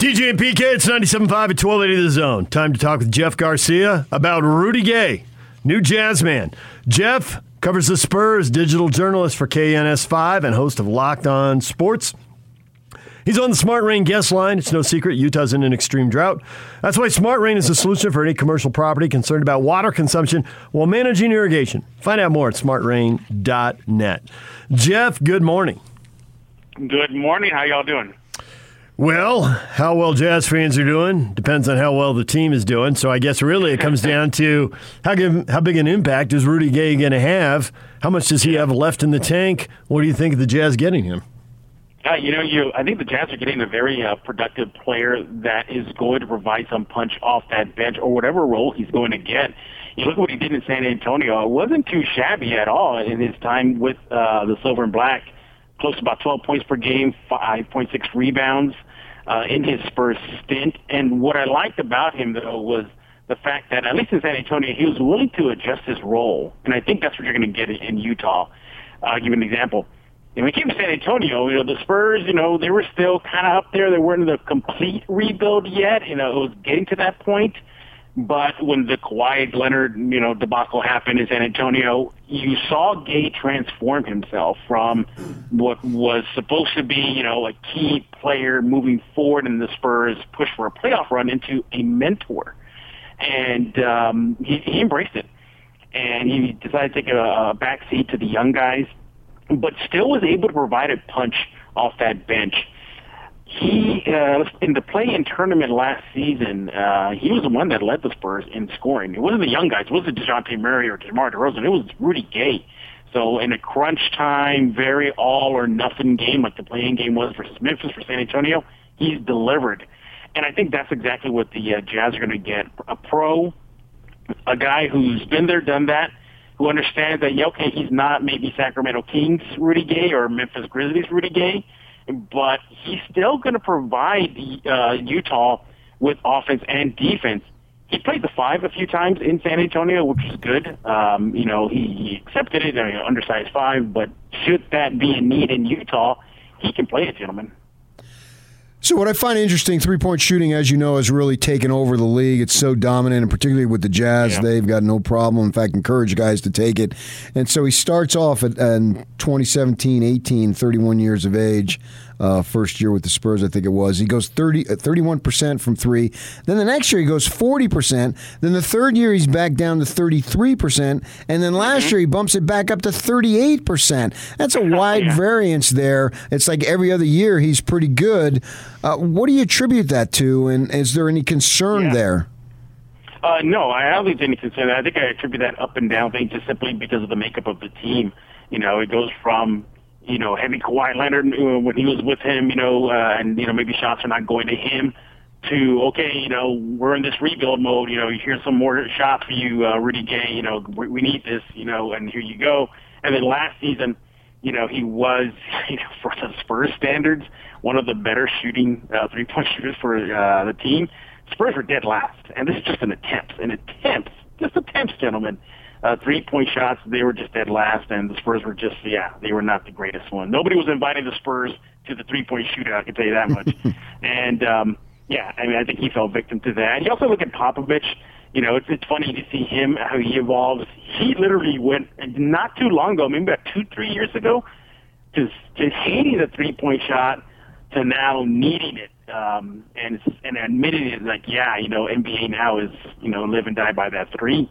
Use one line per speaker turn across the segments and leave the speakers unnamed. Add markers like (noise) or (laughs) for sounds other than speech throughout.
DJ and PK, it's 97.5 at 1280 The Zone. Time to talk with Jeff Garcia about Rudy Gay, new jazz man. Jeff covers the Spurs, digital journalist for KENS 5 and host of Locked On Spurs. He's on the Smart Rain guest line. It's no secret Utah's in an extreme drought. That's why Smart Rain is the solution for any commercial property concerned about water consumption while managing irrigation. Find out more at smartrain.net. Jeff, good morning.
Good morning. How y'all doing?
Well, how well Jazz fans are doing depends on how well the team is doing. So I guess really it comes down to how give, how big an impact is Rudy Gay going to have? How much does he have left in the tank? What do you think of the Jazz getting him?
Uh, you know, you. I think the Jazz are getting a very uh, productive player that is going to provide some punch off that bench or whatever role he's going to get. You look at what he did in San Antonio; it wasn't too shabby at all in his time with uh, the Silver and Black. Close to about 12 points per game, 5.6 rebounds uh, in his first stint. And what I liked about him, though, was the fact that at least in San Antonio, he was willing to adjust his role. And I think that's what you're going to get in Utah. I'll give you an example. When he came to San Antonio, you know, the Spurs, you know, they were still kind of up there. They weren't in the complete rebuild yet. You know, it was getting to that point. But when the Kawhi Leonard, you know, debacle happened in San Antonio, you saw Gay transform himself from what was supposed to be, you know, a key player moving forward in the Spurs push for a playoff run into a mentor. And um, he, he embraced it. And he decided to take a, a back seat to the young guys, but still was able to provide a punch off that bench he uh, in the play-in tournament last season, uh, he was the one that led the Spurs in scoring. It wasn't the young guys. It wasn't Dejounte Murray or DeMar DeRozan. It was Rudy Gay. So in a crunch time, very all or nothing game like the play-in game was versus Memphis for San Antonio, he's delivered. And I think that's exactly what the uh, Jazz are going to get. A pro, a guy who's been there, done that, who understands that, yeah, okay, he's not maybe Sacramento Kings Rudy Gay or Memphis Grizzlies Rudy Gay, but he's still going to provide uh, Utah with offense and defense. He played the five a few times in San Antonio, which is good. Um, you know, he, he accepted it, you know, undersized five, but should that be a need in Utah, he can play it, gentlemen.
So what I find interesting, three point shooting, as you know, has really taken over the league. It's so dominant, and particularly with the Jazz, yeah. they've got no problem. In fact, encourage guys to take it. And so he starts off at in 2017, 18, 31 years of age uh, first year with the Spurs, I think it was. He goes 30, 31% uh, from three. Then the next year he goes 40%. Then the third year he's back down to 33%. And then last mm-hmm. year he bumps it back up to 38%. That's a wide yeah. variance there. It's like every other year he's pretty good. Uh, what do you attribute that to? And is there any concern yeah. there?
Uh, no, I don't think there's any concern. I think I attribute that up and down thing just simply because of the makeup of the team. You know, it goes from you know, heavy Kawhi Leonard uh, when he was with him, you know, uh, and, you know, maybe shots are not going to him to, okay, you know, we're in this rebuild mode, you know, here's some more shots for you, uh, Rudy Gay, you know, we, we need this, you know, and here you go. And then last season, you know, he was, (laughs) you know, for the Spurs standards, one of the better shooting uh, three-point shooters for uh, the team. Spurs were dead last, and this is just an attempt, an attempt, just attempts, gentlemen uh, three point shots, they were just dead last, and the Spurs were just, yeah, they were not the greatest one. Nobody was inviting the Spurs to the three point shootout, I can tell you that much. (laughs) and, um, yeah, I mean, I think he fell victim to that. You also look at Popovich. You know, it's, it's funny to see him, how he evolves. He literally went not too long ago, maybe about two, three years ago, to, to hating the three point shot to now needing it. Um, and, and admitting it like, yeah, you know, NBA now is, you know, live and die by that three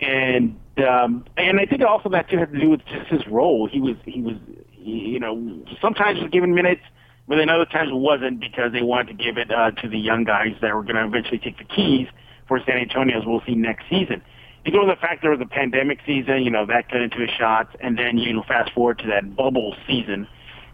and um, and I think also that too had to do with just his role. He was he was he, you know sometimes was given minutes, but then other times wasn't because they wanted to give it uh, to the young guys that were going to eventually take the keys for San Antonio, as we'll see next season. You go to the fact there was a pandemic season, you know that cut into his shots, and then you know fast forward to that bubble season,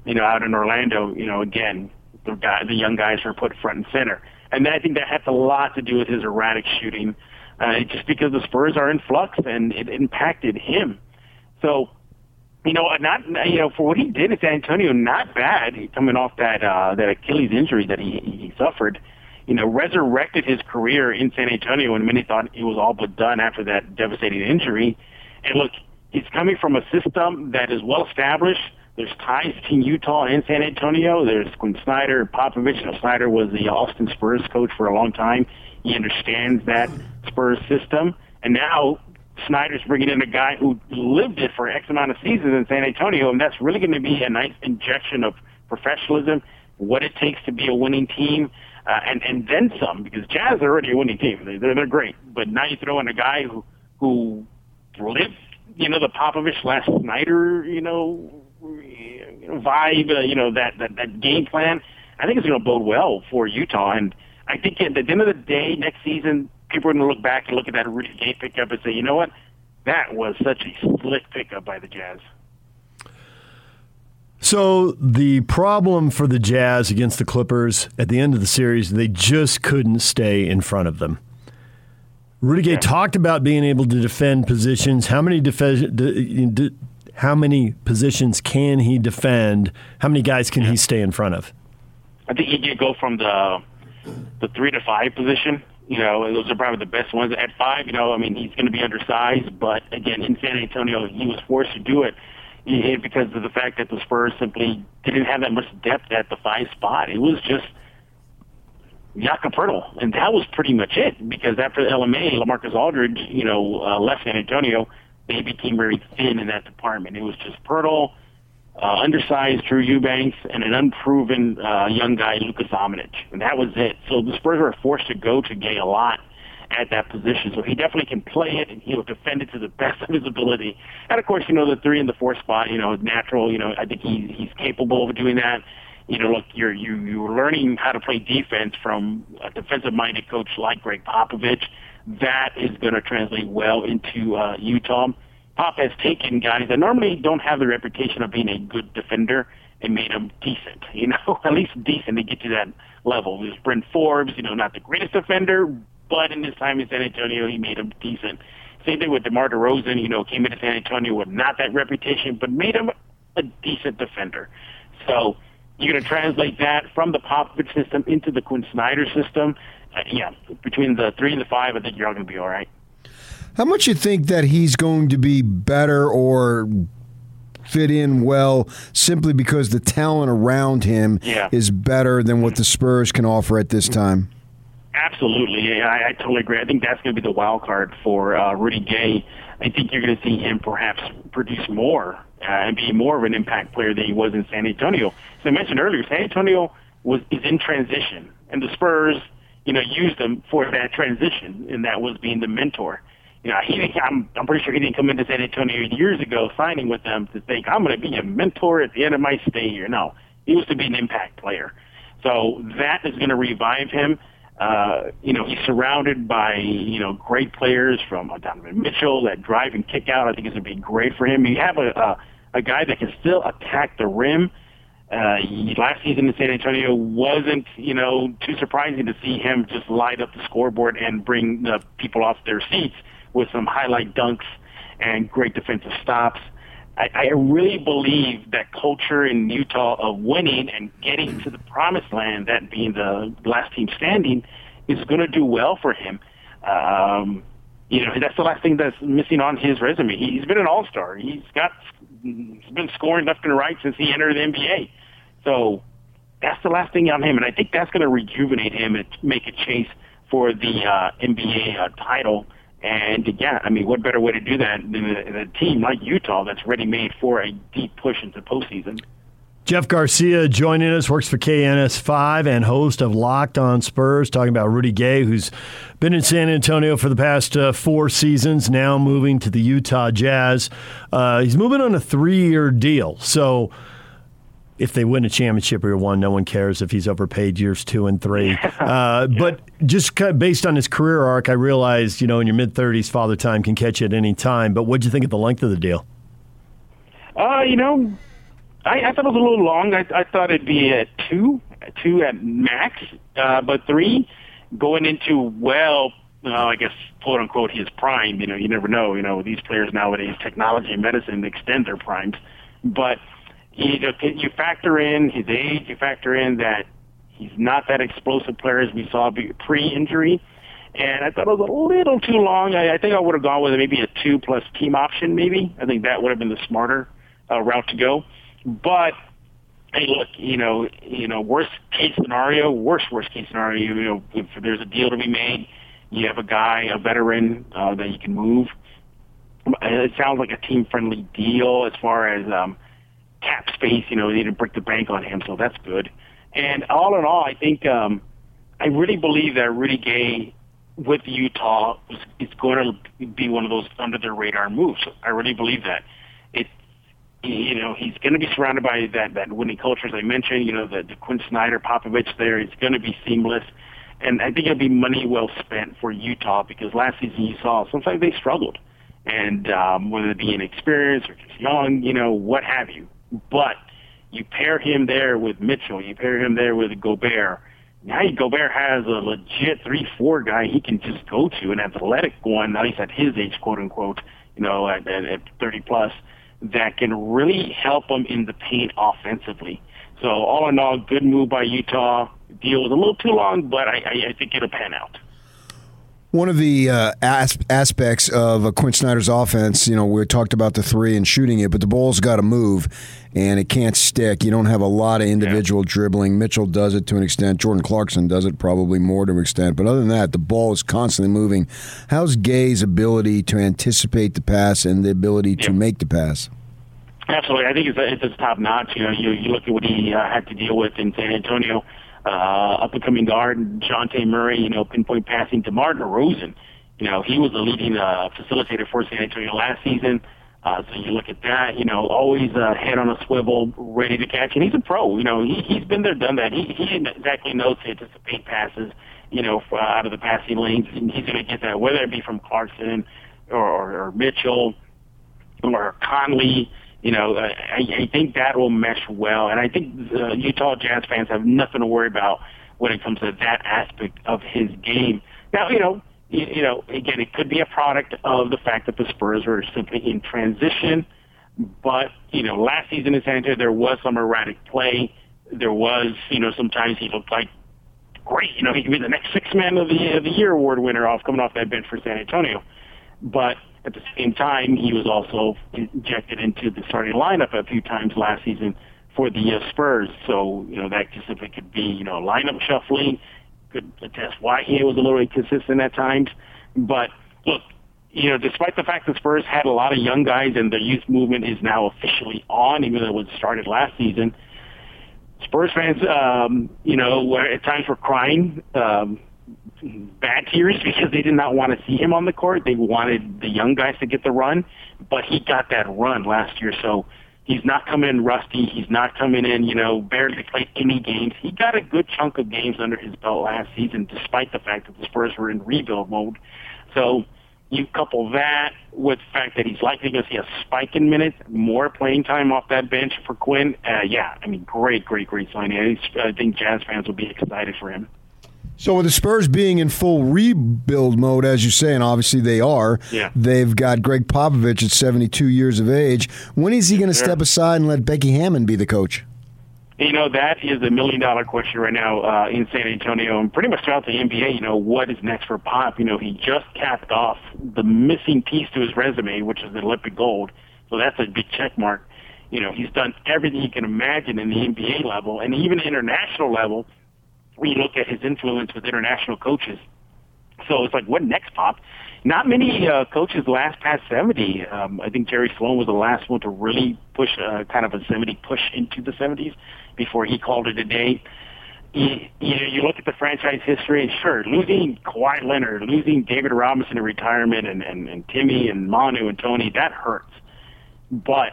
you know out in Orlando, you know again the guy the young guys were put front and center, and then I think that has a lot to do with his erratic shooting uh, just because the Spurs are in flux and it impacted him. So, you know, not you know for what he did in San Antonio, not bad. Coming off that uh, that Achilles injury that he, he suffered, you know, resurrected his career in San Antonio, when many thought it was all but done after that devastating injury. And look, he's coming from a system that is well established, there's ties between Utah and San Antonio. There's Quin Snyder, Popovich. You know, Snyder was the Austin Spurs coach for a long time. He understands that Spurs system, and now Snyder's bringing in a guy who lived it for X amount of seasons in San Antonio, and that's really going to be a nice injection of professionalism, what it takes to be a winning team, uh, and and then some. Because Jazz are already a winning team; they're they're great. But now you throw in a guy who who lived, you know, the Popovich last Snyder, you know, vibe, uh, you know, that, that that game plan. I think it's going to bode well for Utah, and I think at the end of the day, next season, people are going to look back and look at that Rudy Gay pickup and say, you know what, that was such a slick pickup by the Jazz.
So the problem for the Jazz against the Clippers at the end of the series, they just couldn't stay in front of them. Rudy Gay yeah. talked about being able to defend positions. How many def- how many positions can he defend? How many guys can yeah. he stay in front of?
I think he could go from the the three to five position. You know, those are probably the best ones. At five, you know, I mean, he's going to be undersized, but again, in San Antonio, he was forced to do it because of the fact that the Spurs simply didn't have that much depth at the five spot. It was just Jakob Poeltl, and that was pretty much it. Because after the LMA, LaMarcus Aldridge, you know, uh, left San Antonio, they became very thin in that department. It was just Poeltl, uh, undersized Drew Eubanks, and an unproven uh, young guy, Lucas Samanic, and that was it. So the Spurs were forced to go to Gay a lot at that position. So he definitely can play it and he'll defend it to the best of his ability. And of course, you know, the three and the four spot, you know, natural, you know, I think he's he's capable of doing that you know, look, you're you you're learning how to play defense from a defensive-minded coach like Gregg Popovich. That is going to translate well into uh, Utah. Pop has taken guys that normally don't have the reputation of being a good defender and made them decent. (laughs) You know, at least decent to get to that level. There's Bryn Forbes, you know, not the greatest defender, but in his time in San Antonio, he made him decent. Same thing with DeMar DeRozan, you know, came into San Antonio with not that reputation, but made him a decent defender. So you're going to translate that from the Popovich system into the Quin Snyder system. Uh, yeah, between the three and the five, I think you're all going to be all right.
How much you think that he's going to be better or fit in well simply because the talent around him yeah. is better than what the Spurs can offer at this time?
Absolutely, I, I totally agree. I think that's going to be the wild card for uh, Rudy Gay. I think you're going to see him perhaps produce more uh, and be more of an impact player than he was in San Antonio. As I mentioned earlier, San Antonio was is in transition, and the Spurs, you know, used him for that transition, and that was being the mentor. You know, (laughs) he, I'm, I'm pretty sure he didn't come into San Antonio years ago signing with them to think I'm going to be a mentor at the end of my stay here. No, he was to be an impact player. So that is going to revive him. Uh, you know, he's surrounded by, you know, great players from Donovan Mitchell, that drive and kick out, I think is going to be great for him. You have a, a, a guy that can still attack the rim. Uh, last season in San Antonio wasn't, you know, too surprising to see him just light up the scoreboard and bring the people off their seats with some highlight dunks and great defensive stops. I, I really believe that culture in Utah of winning and getting to the promised land, that being the last team standing, is going to do well for him. Um, you know, that's the last thing that's missing on his resume. He's been an all-star. He's got, he's been scoring left and right since he entered the NBA. So that's the last thing on him, and I think that's going to rejuvenate him and make a chase for the uh, NBA uh, title. And yeah, I mean, what better way to do that than a, a team like Utah that's ready made for a deep push into postseason?
Jeff Garcia joining us, works for KENS 5 and host of Locked On Spurs, talking about Rudy Gay, who's been in San Antonio for the past uh, four seasons, now moving to the Utah Jazz. Uh, he's moving on a three year deal. So if they win a championship year one, no one cares if he's overpaid years two and three. (laughs) Uh. But just based on his career arc, I realized, you know, in your mid 30s, Father Time can catch you at any time. But what'd you think of the length of the deal?
Uh, you know, I, I thought it was a little long. I, I thought it'd be at two, two at max, uh, but three going into, well, uh, I guess, quote unquote, his prime. You know, you never know. You know, these players nowadays, technology and medicine extend their primes. But you know, you factor in his age, you factor in that he's not that explosive player as we saw pre-injury. And I thought it was a little too long. I, I think I would have gone with maybe a two plus team option, maybe. I think that would have been the smarter uh, route to go. But hey, look, you know, you know, worst case scenario, worst worst case scenario, you know, if there's a deal to be made, you have a guy, a veteran uh, that you can move. It sounds like a team friendly deal as far as um, cap space. You know, they didn't break the bank on him, so that's good. And all in all, I think um, I really believe that Rudy Gay with Utah is, is going to be one of those under the radar moves. I really believe that. It, you know, he's going to be surrounded by that that winning culture, as I mentioned. You know, the, the Quin Snyder, Popovich there. It's going to be seamless, and I think it'll be money well spent for Utah because last season you saw sometimes they struggled, and um, whether it be inexperienced or just young, you know, what have you. But you pair him there with Mitchell, you pair him there with Gobert now Gobert has a legit three four guy he can just go to, an athletic one, at least at his age, quote unquote, you know, at, at, at 30 plus, that can really help him in the paint offensively. So all in all, good move by Utah. Deal was a little too long, but I, I, I think it'll pan out.
One of the uh, as- aspects of a Quin Snyder's offense, you know, we talked about the three and shooting it, but the ball's got to move, and it can't stick. You don't have a lot of individual yeah. dribbling. Mitchell does it to an extent. Jordan Clarkson does it probably more to an extent. But other than that, the ball is constantly moving. How's Gay's ability to anticipate the pass and the ability to make the pass?
Absolutely, I think it's, it's top notch. You know, you, you look at what he uh, had to deal with in San Antonio uh, up and coming guard, Dejounte Murray, you know, pinpoint passing. DeMar DeRozan, you know, he was the leading uh, facilitator for San Antonio last season. Uh, so you look at that, you know, always uh, head on a swivel, ready to catch. And he's a pro. You know, he, he's been there, done that. He, he exactly knows to anticipate passes, you know, for, out of the passing lanes. And he's going to get that, whether it be from Clarkson or, or, or Mitchell or Conley you know, I, I think that will mesh well, and I think uh, Utah Jazz fans have nothing to worry about when it comes to that aspect of his game. Now, you know, you, you know, again, it could be a product of the fact that the Spurs are simply in transition. But you know, last season in San Antonio, there was some erratic play. There was, you know, sometimes he looked like great. You know, he could be the next six man of the of the year award winner off coming off that bench for San Antonio. But at the same time, he was also injected into the starting lineup a few times last season for the uh, Spurs. So, you know, that simply could be, you know, lineup shuffling, could attest why he was a little inconsistent at times. But look, you know, despite the fact that Spurs had a lot of young guys and the youth movement is now officially on, even though it was started last season, Spurs fans, um, you know, were, at times were crying. Um, bad tears (laughs) because they did not want to see him on the court. They wanted the young guys to get the run, but he got that run last year. So he's not coming in rusty. He's not coming in, you know, barely played any games. He got a good chunk of games under his belt last season, despite the fact that the Spurs were in rebuild mode. So you couple that with the fact that he's likely going to see a spike in minutes, more playing time off that bench for Quin. Uh, yeah, I mean, great, great, great signing. I think Jazz fans will be excited for him.
So with the Spurs being in full rebuild mode, as you say, and obviously they are,
yeah.
they've got Gregg Popovich at 72 years of age. When is he going to step aside and let Becky Hammon be the coach?
You know, that is a million dollar question right now uh, in San Antonio and pretty much throughout the NBA. You know, what is next for Pop? You know, he just capped off the missing piece to his resume, which is the Olympic gold. So that's a big check mark. You know, he's done everything you can imagine in the NBA level and even international level we look at his influence with international coaches. So it's like, what next, Pop? Not many uh, coaches last past 70. Um, I think Jerry Sloan was the last one to really push uh, kind of a 70 push into the 70s before he called it a day. You, you, you look at the franchise history, and sure, losing Kawhi Leonard, losing David Robinson in retirement, and, and, and Timmy and Manu and Tony, that hurts. But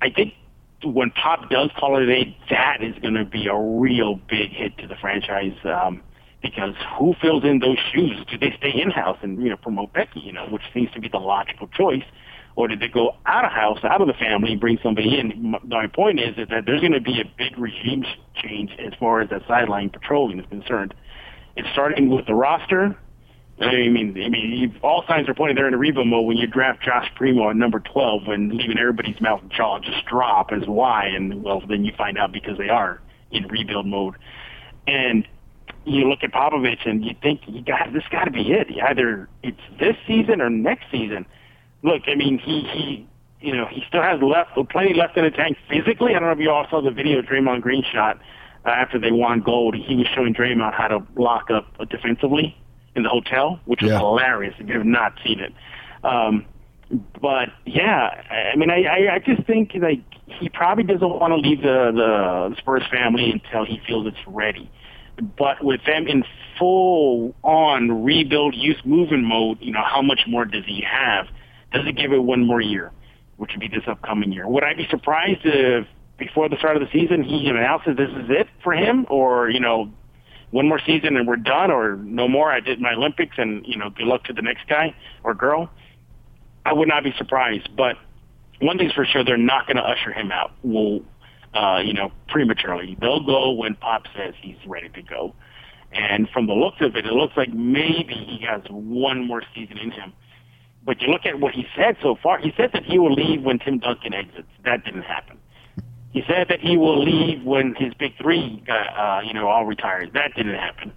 I think when Pop does call it a that is going to be a real big hit to the franchise. Um, because who fills in those shoes? Do they stay in house and you know promote Becky? You know, which seems to be the logical choice, or did they go out of house, out of the family, and bring somebody in? My point is, is that there's going to be a big regime change as far as that sideline patrolling is concerned. It's starting with the roster, I mean, I mean, all signs are pointing they're in a rebuild mode when you draft Josh Primo at number 12 and leaving everybody's mouth and jaw just drop as why, and well, then you find out because they are in rebuild mode. And you look at Popovich and you think, you got this got to be it. Either it's this season or next season. Look, I mean, he he you know, he still has left plenty left in the tank physically. I don't know if you all saw the video Draymond Green shot uh, after they won gold. He was showing Draymond how to lock up defensively in the hotel, which was
Yeah.
hilarious if you have not seen it. Um, but yeah, I mean, I, I, I just think like he probably doesn't want to leave the, the Spurs family until he feels it's ready. But with them in full on rebuild youth movement mode, you know, how much more does he have? Does he give it one more year, which would be this upcoming year? Would I be surprised if before the start of the season he announces this is it for him, or you know, one more season and we're done, or no more? I did my Olympics, and you know, good luck to the next guy or girl. I would not be surprised, but one thing's for sure, they're not going to usher him out. Well, uh, you know, prematurely. They'll go when Pop says he's ready to go. And from the looks of it, it looks like maybe he has one more season in him. But you look at what he said so far. He said that he will leave when Tim Duncan exits. That didn't happen. He said that he will leave when his big three, uh, you know, all retires. That didn't happen.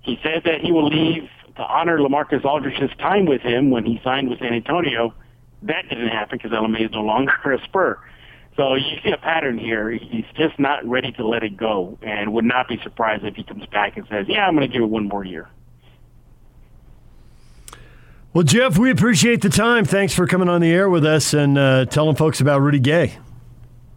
He said that he will leave to honor LaMarcus Aldridge's time with him when he signed with San Antonio. That didn't happen because LMA is no longer (laughs) a Spur. So you see a pattern here. He's just not ready to let it go, and would not be surprised if he comes back and says, "Yeah, I'm going to give it one more year."
Well, Jeff, we appreciate the time. Thanks for coming on the air with us and uh, telling folks about Rudy Gay.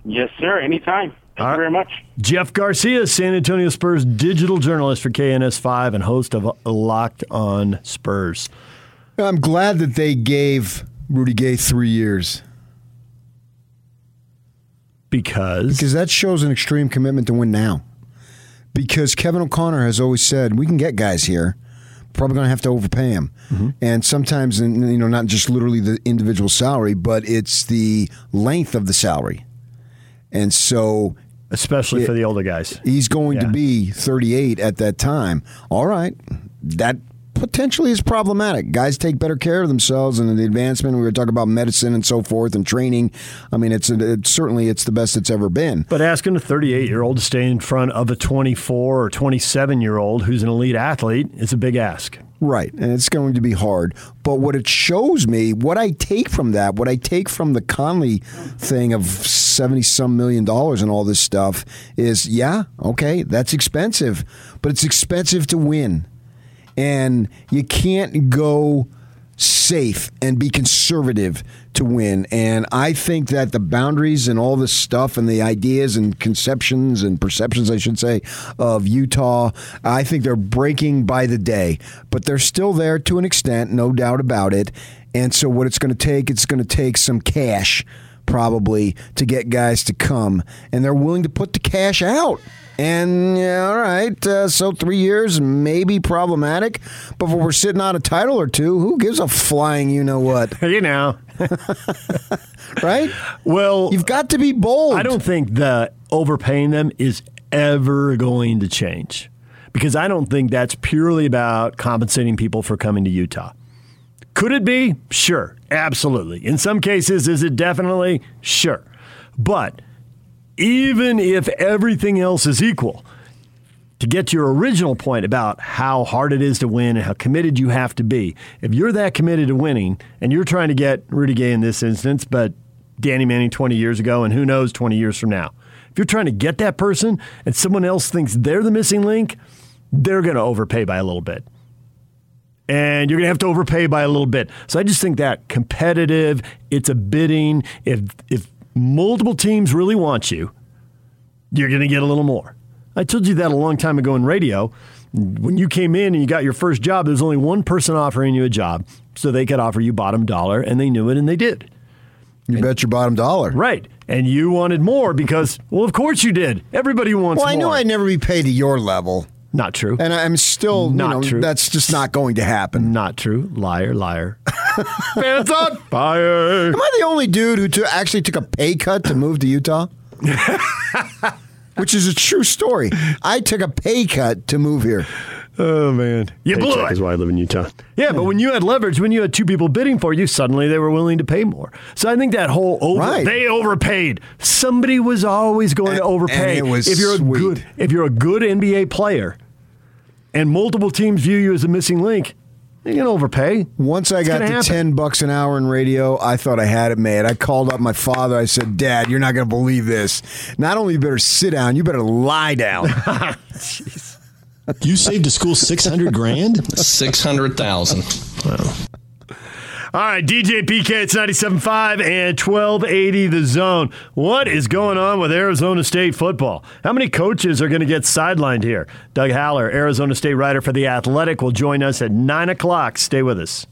Yes, sir. Anytime. Thank
All right.
you very much.
Jeff Garcia, San Antonio Spurs digital journalist for KENS 5 and host of Locked on Spurs.
I'm glad that they gave Rudy Gay three years
Because,
because that shows an extreme commitment to win now. Because Kevin O'Connor has always said we can get guys here, probably going to have to overpay him, mm-hmm. and sometimes you know not just literally the individual salary, but it's the length of the salary, and so
especially for the older guys.
He's going to be 38 at that time. All right. That potentially is problematic. Guys take better care of themselves and the advancement we were talking about medicine and so forth and training. I mean it's, it's certainly it's the best it's ever been.
But asking a 38 year old to stay in front of a 24 or 27 year old who's an elite athlete is a big ask.
Right. And it's going to be hard. But what it shows me, what I take from that, what I take from the Conley thing of 70 some million dollars and all this stuff is yeah, okay, that's expensive, but it's expensive to win. And you can't go safe and be conservative to win. And I think that the boundaries and all this stuff and the ideas and conceptions and perceptions, I should say, of Utah, I think they're breaking by the day. But they're still there to an extent, no doubt about it. And so, what it's going to take, it's going to take some cash probably to get guys to come. And they're willing to put the cash out. And yeah, all right, uh, so three years may be problematic, but if we're sitting on a title or two, who gives a flying you know what, (laughs)
You know. (laughs)
right?
Well,
You've got to be bold.
I don't think the overpaying them is ever going to change because I don't think that's purely about compensating people for coming to Utah. Could it be? Sure, absolutely. In some cases, is it definitely? Sure. But even if everything else is equal, to get to your original point about how hard it is to win and how committed you have to be, if you're that committed to winning and you're trying to get Rudy Gay in this instance, but Danny Manning 20 years ago and who knows 20 years from now, if you're trying to get that person and someone else thinks they're the missing link, they're going to overpay by a little bit. And you're going to have to overpay by a little bit. So I just think that competitive, it's a bidding. If, if multiple teams really want you, you're going to get a little more. I told you that a long time ago in radio. When you came in and you got your first job, there was only one person offering you a job, so they could offer you bottom dollar, and they knew it and they did.
You bet your bottom dollar.
Right. And you wanted more because, well, of course you did. Everybody wants
Well, I
more.
knew I'd never be paid to your level,
Not true.
and I'm still,
Not
you know,
true.
that's just not going to happen.
Not true. Liar, liar. (laughs) Pants on fire.
Am I the only dude who took actually took a pay cut to move to Utah? (laughs) Which is a true story. I took a pay cut to move here.
Oh man, you blew
Paycheck
it.
is why I live in Utah.
Yeah, but when you had leverage, when you had two people bidding for you, suddenly they were willing to pay more. So I think that whole over
Right.
they overpaid. Somebody was always going to overpay.
and it was
if you're
sweet.
a good if you're a good NBA player and multiple teams view you as a missing link, You're gonna overpay.
Once I got to
happen.
ten bucks an hour in radio, I thought I had it made. I called up my father. I said, "Dad, you're not going to believe this. Not only you better sit down, you better lie down." (laughs)
You saved a school six hundred grand.
Six hundred thousand.
All right, DJ PK, it's 97.5 and 1280 the zone. What is going on with Arizona State football? How many coaches are going to get sidelined here? Doug Haller, Arizona State writer for The Athletic, will join us at 9 o'clock. Stay with us.